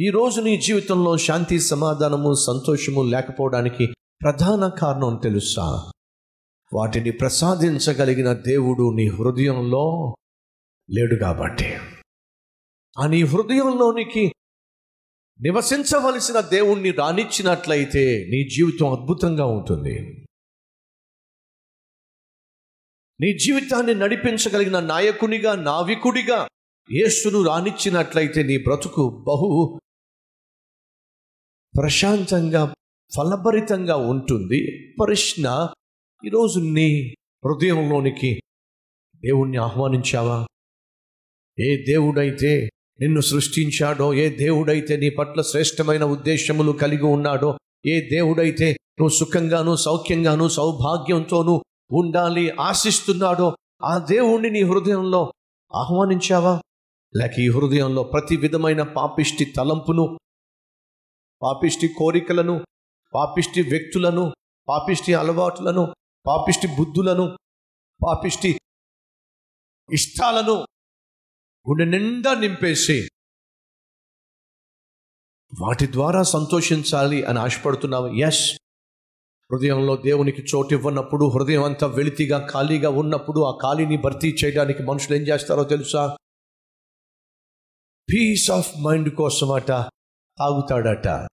ఈ రోజు నీ జీవితంలో శాంతి సమాధానము సంతోషము లేకపోవడానికి ప్రధాన కారణం తెలుసా వాటిని ప్రసాదించగలిగిన దేవుడు నీ హృదయంలో లేడు కాబట్టి. ఆ నీ హృదయంలోనికి నివసించవలసిన దేవుణ్ణి రానిచ్చినట్లయితే నీ జీవితం అద్భుతంగా ఉంటుంది. నీ జీవితాన్ని నడిపించగలిగిన నాయకునిగా నావికుడిగా యేసును రానిచ్చినట్లయితే నీ బ్రతుకు బహు ప్రశాంతంగా ఫలభరితంగా ఉంటుంది. ప్రశ్న ఈరోజు నీ హృదయంలోనికి దేవుణ్ణి ఆహ్వానించావా? ఏ దేవుడైతే నిన్ను సృష్టించాడో ఏ దేవుడైతే నీ పట్ల శ్రేష్టమైన ఉద్దేశములు కలిగి ఉన్నాడో ఏ దేవుడైతే నువ్వు సుఖంగాను సౌఖ్యంగాను సౌభాగ్యంతోనూ ఉండాలి ఆశిస్తున్నాడో ఆ దేవుణ్ణి నీ హృదయంలో ఆహ్వానించావా? లేక ఈ హృదయంలో ప్రతి విధమైన పాపిష్టి తలంపును పాపిష్టి కోరికలను పాపిష్టి వ్యక్తులను పాపిష్టి అలవాట్లను పాపిష్టి బుద్ధులను పాపిష్టి ఇష్టాలను గుండె నిండా నింపేసి వాటి ద్వారా సంతోషించాలి అని ఆశపడుతున్నావు. ఎస్ హృదయంలో దేవునికి చోటు ఇవ్వనప్పుడు హృదయం అంతా వెలితిగా ఖాళీగా ఉన్నప్పుడు ఆ ఖాళీని భర్తీ చేయడానికి మనుషులు ఏం చేస్తారో తెలుసా? పీస్ ఆఫ్ మైండ్ కోసం అట తాగుతాడట.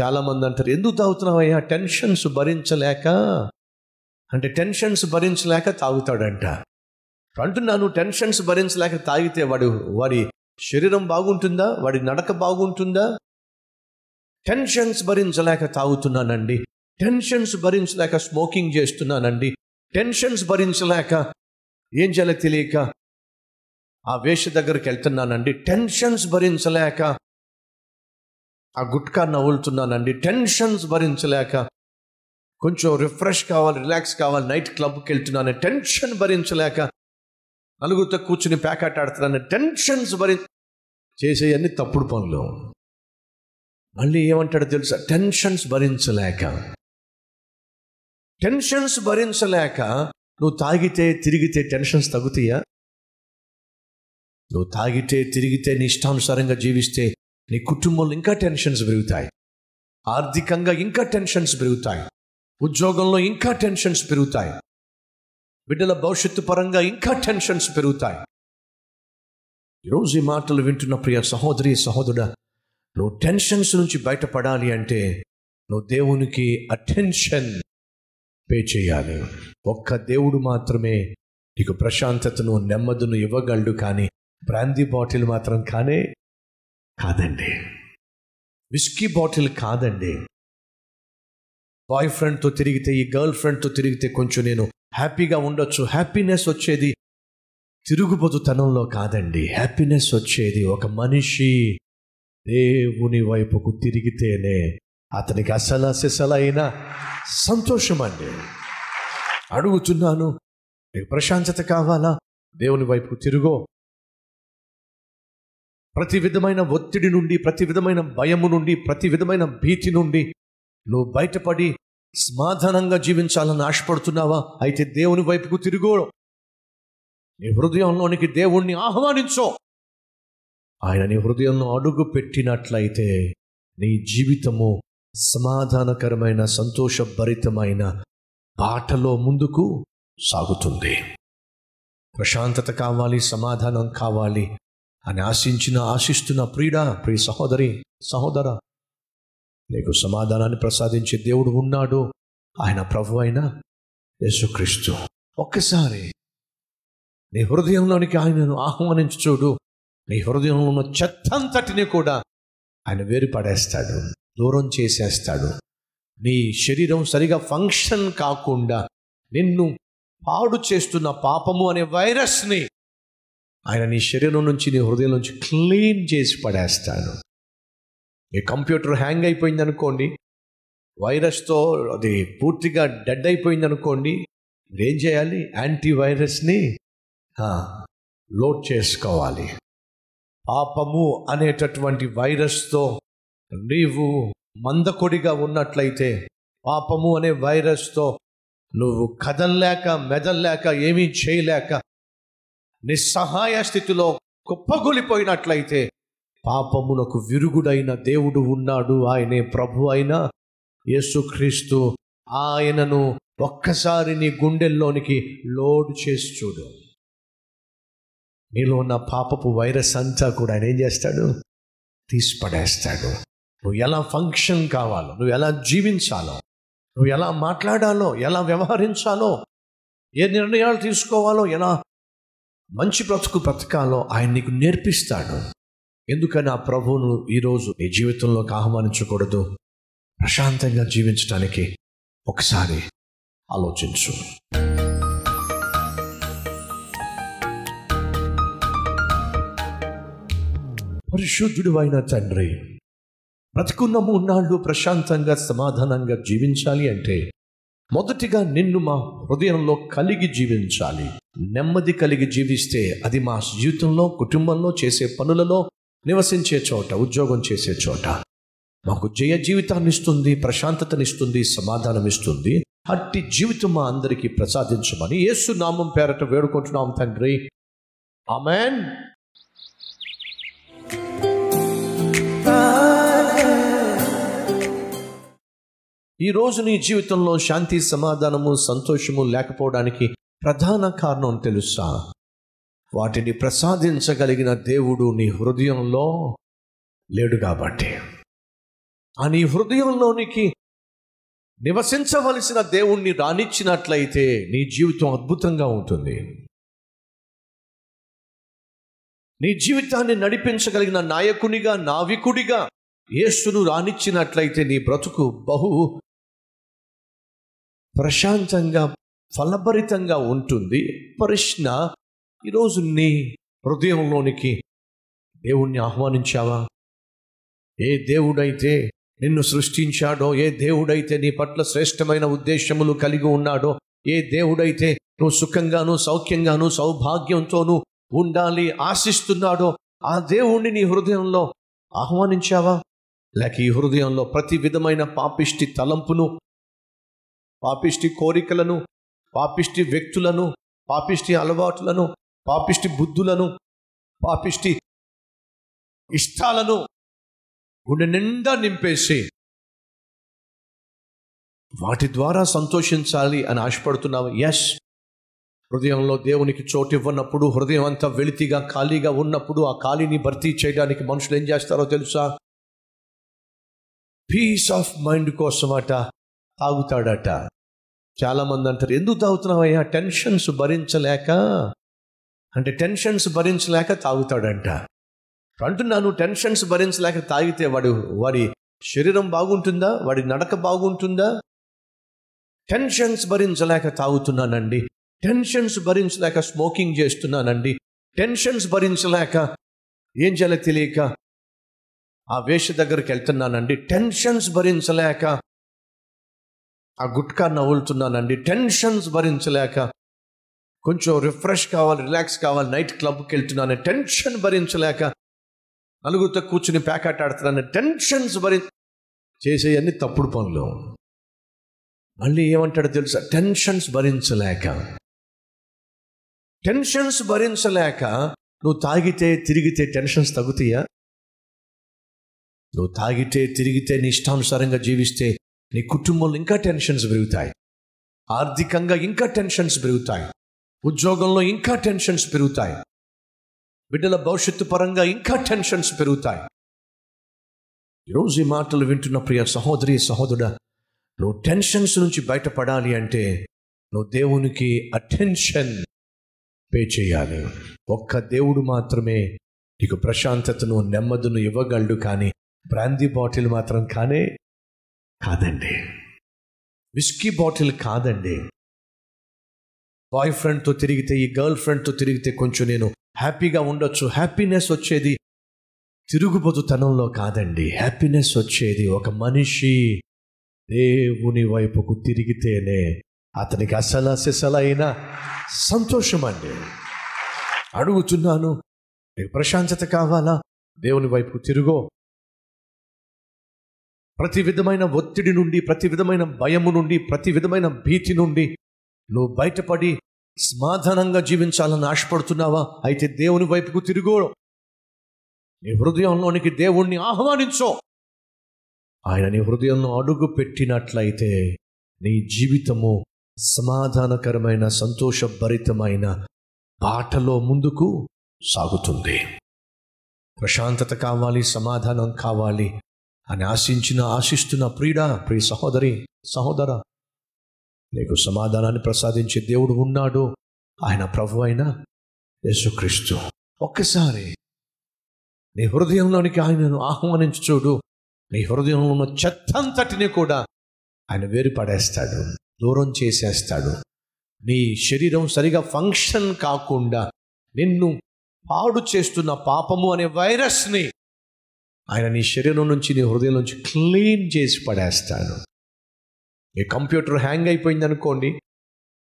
చాలా మంది అంటారు ఎందుకు తాగుతున్నావయ్యా? టెన్షన్స్ భరించలేక. అంటే టెన్షన్స్ భరించలేక తాగుతాడంట. అంటున్నాను టెన్షన్స్ భరించలేక తాగితే వాడు వాడి శరీరం బాగుంటుందా? వాడి నడక బాగుంటుందా? టెన్షన్స్ భరించలేక తాగుతున్నానండి. టెన్షన్స్ భరించలేక స్మోకింగ్ చేస్తున్నానండి. టెన్షన్స్ భరించలేక ఏం చేయాలో తెలియక ఆ వేష దగ్గరికి వెళ్తున్నానండి. టెన్షన్స్ భరించలేక ఆ గుట్కా నవ్వులుతున్నానండి. టెన్షన్స్ భరించలేక కొంచెం రిఫ్రెష్ కావాలి రిలాక్స్ కావాలి నైట్ క్లబ్కి వెళ్తున్నాను. టెన్షన్ భరించలేక నలుగురితో కూర్చుని ప్యాకెట్ ఆడుతున్నాను. టెన్షన్స్ భరి చేసేయన్ని తప్పుడు పనులు. మళ్ళీ ఏమంటాడో తెలుసా? టెన్షన్స్ భరించలేక. టెన్షన్స్ భరించలేక నువ్వు తాగితే తిరిగితే టెన్షన్స్ తగ్గుతాయా? నువ్వు తాగితే తిరిగితే నీ ఇష్టానుసారంగా జీవిస్తే నీ కుటుంబంలో ఇంకా టెన్షన్స్ పెరుగుతాయి. ఆర్థికంగా ఇంకా టెన్షన్స్ పెరుగుతాయి. ఉద్యోగంలో ఇంకా టెన్షన్స్ పెరుగుతాయి. బిడ్డల భవిష్యత్తు పరంగా ఇంకా టెన్షన్స్ పెరుగుతాయి. ఈరోజు ఈ మాటలు వింటున్న ప్రియ సహోదరి సహోదరుడ నువ్వు టెన్షన్స్ నుంచి బయటపడాలి అంటే నువ్వు దేవునికి అటెన్షన్ పే చేయాలి. ఒక్క దేవుడు మాత్రమే నీకు ప్రశాంతతను నెమ్మదిను ఇవ్వగలడు కానీ బ్రాందీ బాటిల్ మాత్రం కానే కాదండి. విస్కీ బాటిల్ కాదండి. బాయ్ ఫ్రెండ్తో తిరిగితే ఈ గర్ల్ ఫ్రెండ్తో తిరిగితే కొంచెం నేను హ్యాపీగా ఉండొచ్చు. హ్యాపీనెస్ వచ్చేది తిరుగుబోతుతనంలో కాదండి. హ్యాపీనెస్ వచ్చేది ఒక మనిషి దేవుని వైపుకు తిరిగితేనే అతనికి అసలు అసలైన సంతోషం అండి అడుగుతున్నాను నీకు ప్రశాంతత కావాలా? దేవుని వైపు తిరుగో. ప్రతి విధమైన ఒత్తిడి నుండి ప్రతి విధమైన భయము నుండి ప్రతి విధమైన భీతి నుండి నువ్వు బయటపడి సమాధానంగా జీవించాలని ఆశపడుతున్నావా? అయితే దేవుని వైపుకు తిరుగు నీ హృదయంలోనికి దేవుణ్ణి ఆహ్వానించో. ఆయన నీ హృదయంలో అడుగు పెట్టినట్లయితే నీ జీవితము సమాధానకరమైన సంతోషభరితమైన బాటలో ముందుకు సాగుతుంది. ప్రశాంతత కావాలి సమాధానం కావాలి. అని ఆశించిన ఆశిస్తున్న ప్రియుడా ప్రియ సహోదరి సహోదర నీకు సమాధానాన్ని ప్రసాదించే దేవుడు ఉన్నాడు. ఆయన ప్రభు అయిన యేసుక్రీస్తు. ఒక్కసారి నీ హృదయంలోనికి ఆయనను ఆహ్వానించి చూడు. నీ హృదయంలో ఉన్న చెత్తంతటిని కూడా ఆయన వేరు పడేస్తాడు దూరం చేసేస్తాడు. నీ శరీరం సరిగా ఫంక్షన్ కాకుండా నిన్ను పాడు చేస్తున్న పాపము అనే వైరస్ని ఆయన నీ శరీరం నుంచి నీ హృదయం నుంచి క్లీన్ చేసి పడేస్తాడు. ఈ కంప్యూటర్ హ్యాంగ్ అయిపోయింది అనుకోండి వైరస్తో అది పూర్తిగా డెడ్ అయిపోయింది అనుకోండి ఏం చేయాలి? యాంటీ వైరస్ని లోడ్ చేసుకోవాలి. పాపము అనేటటువంటి వైరస్తో నీవు మందకొడిగా ఉన్నట్లయితే పాపము అనే వైరస్తో నువ్వు కదల్లేక మెదల్లేక ఏమీ చేయలేక నిస్సహాయ స్థితిలో కుప్పగొలిపోయినట్లయితే పాపమునకు విరుగుడైన దేవుడు ఉన్నాడు ఆయనే ప్రభు అయిన యేసుక్రీస్తు ఆయనను ఒక్కసారి నీ గుండెల్లోనికి లోడ్ చేసి చూడు. నీలో ఉన్న పాపపు వైరస్ అంతా కూడా ఆయన ఏం చేస్తాడు? తీసి పడేస్తాడు నువ్వు ఎలా ఫంక్షన్ కావాలో నువ్వు ఎలా జీవించాలో నువ్వు ఎలా మాట్లాడాలో ఎలా వ్యవహరించాలో ఏ నిర్ణయాలు తీసుకోవాలో ఎలా మంచి బ్రతుకు బ్రతకాలో ఆయన నీకు నేర్పిస్తాడు. ఎందుకని ఆ ప్రభువును ఈరోజు నీ జీవితంలోకి ఆహ్వానించకూడదు? ప్రశాంతంగా జీవించడానికి ఒకసారి ఆలోచించు. పరిశుద్ధుడు అయిన తండ్రి బ్రతుకున్న మూన్నాళ్ళు ప్రశాంతంగా సమాధానంగా జీవించాలి అంటే మొదటిగా నిన్ను మా హృదయంలో కలిగి జీవించాలి. నెమ్మది కలిగి జీవిస్తే అది మా జీవితంలో కుటుంబంలో చేసే పనులలో నివసించే చోట ఉద్యోగం చేసే చోట. మాకు జయ జీవితాన్ని ఇస్తుంది ప్రశాంతతనిస్తుంది సమాధానం ఇస్తుంది. అట్టి జీవితం మా అందరికీ ప్రసాదించమని యేసు నామం పేరట వేడుకుంటున్నాం తండ్రి. ఆమెన్. ఈ రోజు నీ జీవితంలో శాంతి సమాధానము సంతోషము లేకపోవడానికి ప్రధాన కారణం తెలుసా? వాటిని ప్రసాదించగలిగిన దేవుడు నీ హృదయంలో లేడు కాబట్టి. ఆ నీ హృదయంలోనికి నివసించవలసిన దేవుణ్ణి రానిచ్చినట్లయితే నీ జీవితం అద్భుతంగా ఉంటుంది. నీ జీవితాన్ని నడిపించగలిగిన నాయకునిగా నావికుడిగా యేసును రానిచ్చినట్లయితే నీ బ్రతుకు బహు ప్రశాంతంగా ఫలభరితంగా ఉంటుంది. ప్రశ్న ఈరోజు నీ హృదయంలోనికి దేవుణ్ణి ఆహ్వానించావా? ఏ దేవుడైతే నిన్ను సృష్టించాడో ఏ దేవుడైతే నీ పట్ల శ్రేష్టమైన ఉద్దేశములు కలిగి ఉన్నాడో ఏ దేవుడైతే నువ్వు సుఖంగాను సౌఖ్యంగాను సౌభాగ్యంతోనూ ఉండాలి ఆశిస్తున్నాడో ఆ దేవుణ్ణి నీ హృదయంలో ఆహ్వానించావా? లేక ఈ హృదయంలో ప్రతి విధమైన పాపిష్టి తలంపును పాపిష్టి కోరికలను పాపిష్టి వ్యక్తులను పాపిష్టి అలవాట్లను పాపిష్టి బుద్ధులను పాపిష్టి ఇష్టాలను గుండె నిండా నింపేసి వాటి ద్వారా సంతోషించాలి అని ఆశపడుతున్నావు. ఎస్ హృదయంలో దేవునికి చోటు ఇవ్వనప్పుడు హృదయం అంతా వెళితిగా ఖాళీగా ఉన్నప్పుడు ఆ ఖాళీని భర్తీ చేయడానికి మనుషులు ఏం చేస్తారో తెలుసా? పీస్ ఆఫ్ మైండ్ కోసం అట తాగుతాడట. చాలా మంది అంటారు ఎందుకు తాగుతున్నావయ్యా? టెన్షన్స్ భరించలేక. అంటే టెన్షన్స్ భరించలేక తాగుతాడంట. అంటున్నాను టెన్షన్స్ భరించలేక తాగితే వాడు వాడి శరీరం బాగుంటుందా? వాడి నడక బాగుంటుందా? టెన్షన్స్ భరించలేక తాగుతున్నానండి. టెన్షన్స్ భరించలేక స్మోకింగ్ చేస్తున్నానండి. టెన్షన్స్ భరించలేక ఏం చేయాలో తెలియక ఆ వేష దగ్గరికి వెళ్తున్నానండి. టెన్షన్స్ భరించలేక ఆ గుట్కా నవ్వులుతున్నానండి. టెన్షన్స్ భరించలేక కొంచెం రిఫ్రెష్ కావాలి రిలాక్స్ కావాలి నైట్ క్లబ్కి వెళ్తున్నాను టెన్షన్ భరించలేక నలుగురితో కూర్చుని ప్యాకెట్ ఆడుతున్నాను టెన్షన్స్ భరి చేసేయన్ని తప్పుడు పనులు. మళ్ళీ ఏమంటాడో తెలుసా? టెన్షన్స్ భరించలేక. టెన్షన్స్ భరించలేక నువ్వు తాగితే తిరిగితే టెన్షన్స్ తగ్గుతాయా? నువ్వు తాగితే తిరిగితే నీ ఇష్టానుసారంగా జీవిస్తే నీ కుటుంబంలో ఇంకా టెన్షన్స్ పెరుగుతాయి. ఆర్థికంగా ఇంకా టెన్షన్స్ పెరుగుతాయి. ఉద్యోగంలో ఇంకా టెన్షన్స్ పెరుగుతాయి. బిడ్డల భవిష్యత్తు పరంగా ఇంకా టెన్షన్స్ పెరుగుతాయి. ఈరోజు ఈ మాటలు వింటున్న ప్రియ సహోదరి సహోదరుడా నువ్వు టెన్షన్స్ నుంచి బయటపడాలి అంటే నువ్వు దేవునికి అటెన్షన్ పే చేయాలి. ఒక్క దేవుడు మాత్రమే నీకు ప్రశాంతతను నెమ్మదును ఇవ్వగలడు కానీ బ్రాందీ బాటిల్ మాత్రం కానే కాదండి. విస్కీ బాటిల్ కాదండి. బాయ్ ఫ్రెండ్తో తిరిగితే ఈ గర్ల్ ఫ్రెండ్తో తిరిగితే కొంచెం నేను హ్యాపీగా ఉండొచ్చు. హ్యాపీనెస్ వచ్చేది తిరుగుబోతుతనంలో కాదండి. హ్యాపీనెస్ వచ్చేది ఒక మనిషి దేవుని వైపుకు తిరిగితేనే అతనికి అసలు అసలైన సంతోషం అండి అడుగుతున్నాను నీకు ప్రశాంతత కావాలా? దేవుని వైపుకు తిరుగో. ప్రతి విధమైన ఒత్తిడి నుండి ప్రతి విధమైన భయము నుండి ప్రతి విధమైన భీతి నుండి నువ్వు బయటపడి సమాధానంగా జీవించాలని ఆశపడుతున్నావా? అయితే దేవుని వైపుకు తిరుగో. నీ హృదయంలోనికి దేవుణ్ణి ఆహ్వానించో. ఆయన నీ హృదయంలో అడుగు పెట్టినట్లయితే నీ జీవితము సమాధానకరమైన సంతోషభరితమైన బాటలో ముందుకు సాగుతుంది. ప్రశాంతత కావాలి సమాధానం కావాలి. అని ఆశించిన ఆశిస్తున్న ప్రియుడా ప్రియ సహోదరి సహోదర నీకు సమాధానాన్ని ప్రసాదించే దేవుడు ఉన్నాడు. ఆయన ప్రభు అయిన యేసుక్రీస్తు. ఒక్కసారి నీ హృదయంలోనికి ఆయనను ఆహ్వానించి చూడు. నీ హృదయంలో ఉన్న చెత్తంతటిని కూడా ఆయన వేరు పడేస్తాడు దూరం చేసేస్తాడు. నీ శరీరం సరిగా ఫంక్షన్ కాకుండా నిన్ను పాడు చేస్తున్న పాపము అనే వైరస్ని ఆయన నీ శరీరం నుంచి నీ హృదయం నుంచి క్లీన్ చేసి పడేస్తాడు. ఈ కంప్యూటర్ హ్యాంగ్ అయిపోయింది అనుకోండి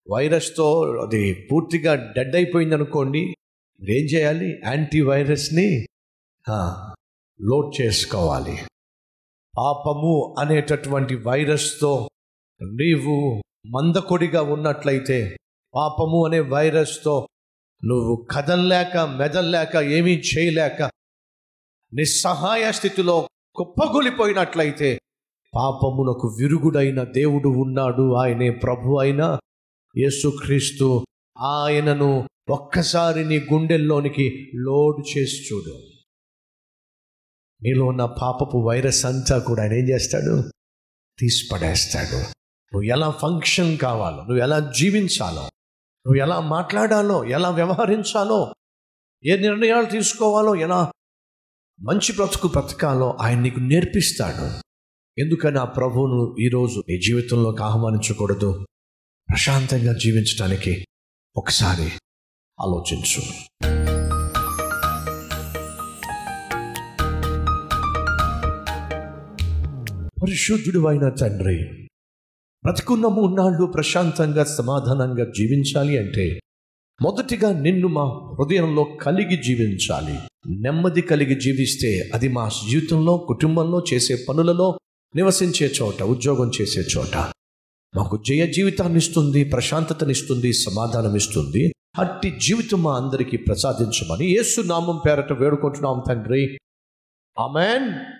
వైరస్తో అది పూర్తిగా డెడ్ అయిపోయింది అనుకోండి ఏం చేయాలి? యాంటీవైరస్ని లోడ్ చేసుకోవాలి. పాపము అనేటటువంటి వైరస్తో నీవు మందకొడిగా ఉన్నట్లయితే పాపము అనే వైరస్తో నువ్వు కదల్లేక మెదల్లేక ఏమీ చేయలేక నిస్సహాయ స్థితిలో కుప్పగొలిపోయినట్లయితే పాపమునకు విరుగుడైన దేవుడు ఉన్నాడు ఆయనే ప్రభు అయిన యేసుక్రీస్తు ఆయనను ఒక్కసారి నీ గుండెల్లోనికి లోడ్ చేసి చూడు. నీలో ఉన్న పాపపు వైరస్ అంతా కూడా ఆయన ఏం చేస్తాడు? తీసిపడేస్తాడు. నువ్వు ఎలా ఫంక్షన్ కావాలో నువ్వు ఎలా జీవించాలో నువ్వు ఎలా మాట్లాడాలో ఎలా వ్యవహరించాలో ఏ నిర్ణయాలు తీసుకోవాలో ఎలా మంచి బ్రతుకు బ్రతకాలో ఆయన నీకు నేర్పిస్తాడు. ఎందుకని ఆ ప్రభువును ఈరోజు నీ జీవితంలోకి ఆహ్వానించకూడదు? ప్రశాంతంగా జీవించడానికి ఒకసారి ఆలోచించు. పరిశుద్ధుడు అయిన తండ్రి బ్రతుకున్న మూన్నాళ్ళు ప్రశాంతంగా సమాధానంగా జీవించాలి అంటే మొదటిగా నిన్ను మా హృదయంలో కలిగి జీవించాలి. నెమ్మది కలిగి జీవిస్తే అది మా జీవితంలో కుటుంబంలో చేసే పనులలో నివసించే చోట ఉద్యోగం చేసే చోట. మాకు జయ జీవితాన్ని ఇస్తుంది ప్రశాంతతనిస్తుంది సమాధానం ఇస్తుంది అట్టి జీవితం మా అందరికీ ప్రసాదించమని యేసు నామం పేరట వేడుకుంటున్నాం తండ్రి. ఆమెన్.